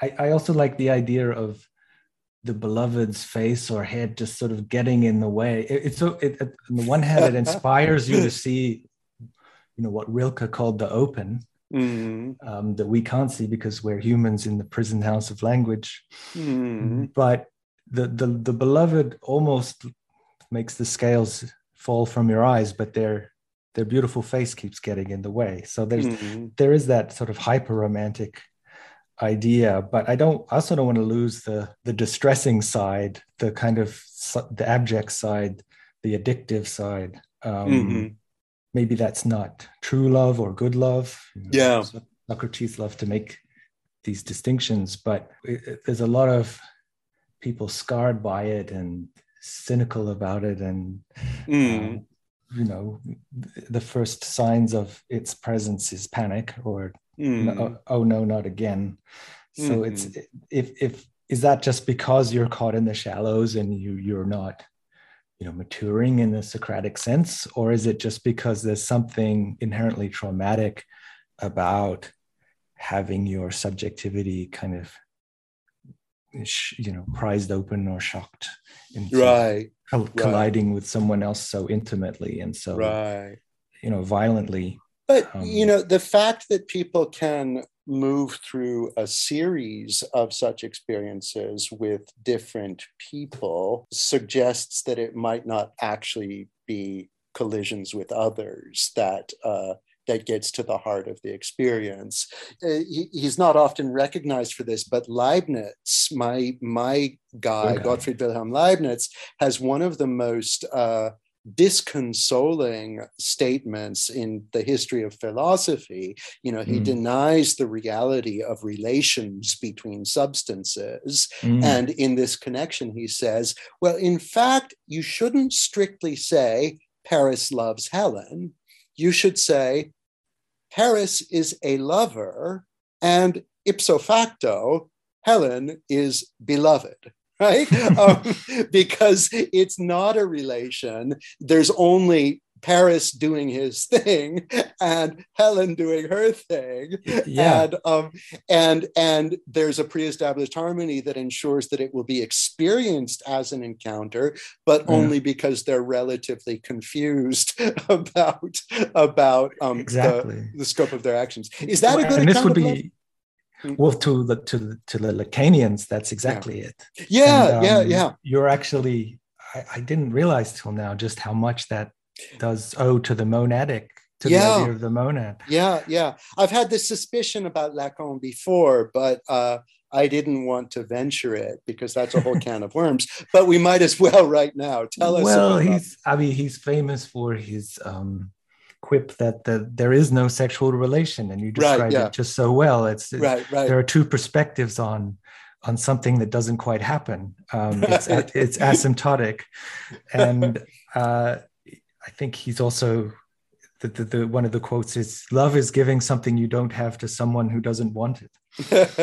I, I also like the idea of the beloved's face or head just sort of getting in the way. It, it's so it, on the one hand, it inspires you to see, you know, what Rilke called the open, mm. um, that we can't see because we're humans in the prison house of language. Mm. But the, the the beloved almost makes the scales fall from your eyes, but their their beautiful face keeps getting in the way. So there's mm. there is that sort of hyper romantic idea but i don't I also don't want to lose the the distressing side the kind of the abject side the addictive side um, mm-hmm. maybe that's not true love or good love yeah socrates love to make these distinctions but it, it, there's a lot of people scarred by it and cynical about it and mm. um, you know the first signs of its presence is panic or mm. no, oh, oh, no not again so mm-hmm. it's if if is that just because you're caught in the shallows and you you're not you know maturing in the socratic sense or is it just because there's something inherently traumatic about having your subjectivity kind of you know prized open or shocked right colliding right. with someone else so intimately and so right you know violently but um, you know the fact that people can move through a series of such experiences with different people suggests that it might not actually be collisions with others that uh, that gets to the heart of the experience. Uh, he, he's not often recognized for this, but Leibniz, my my guy, okay. Gottfried Wilhelm Leibniz, has one of the most uh, disconsoling statements in the history of philosophy. You know, he mm. denies the reality of relations between substances. Mm. And in this connection, he says, well, in fact, you shouldn't strictly say Paris loves Helen. You should say Paris is a lover, and ipso facto, Helen is beloved right? um, because it's not a relation. There's only Paris doing his thing and Helen doing her thing. Yeah. And um and and there's a pre-established harmony that ensures that it will be experienced as an encounter, but yeah. only because they're relatively confused about about um exactly. the, the scope of their actions. Is that a good and this would be well to the to the, to the lacanians that's exactly yeah. it yeah and, um, yeah yeah you're actually I, I, didn't realize till now just how much that does owe to the monadic to yeah. the idea of the monad yeah yeah i've had this suspicion about lacan before but uh I didn't want to venture it because that's a whole can of worms. But we might as well right now. Tell us. Well, he's. I mean, he's famous for his um, quip that the, there is no sexual relation and you describe right, yeah. it just so well it's, it's right, right. there are two perspectives on on something that doesn't quite happen um, it's, it's asymptotic and uh, i think he's also the, the, the, one of the quotes is love is giving something you don't have to someone who doesn't want it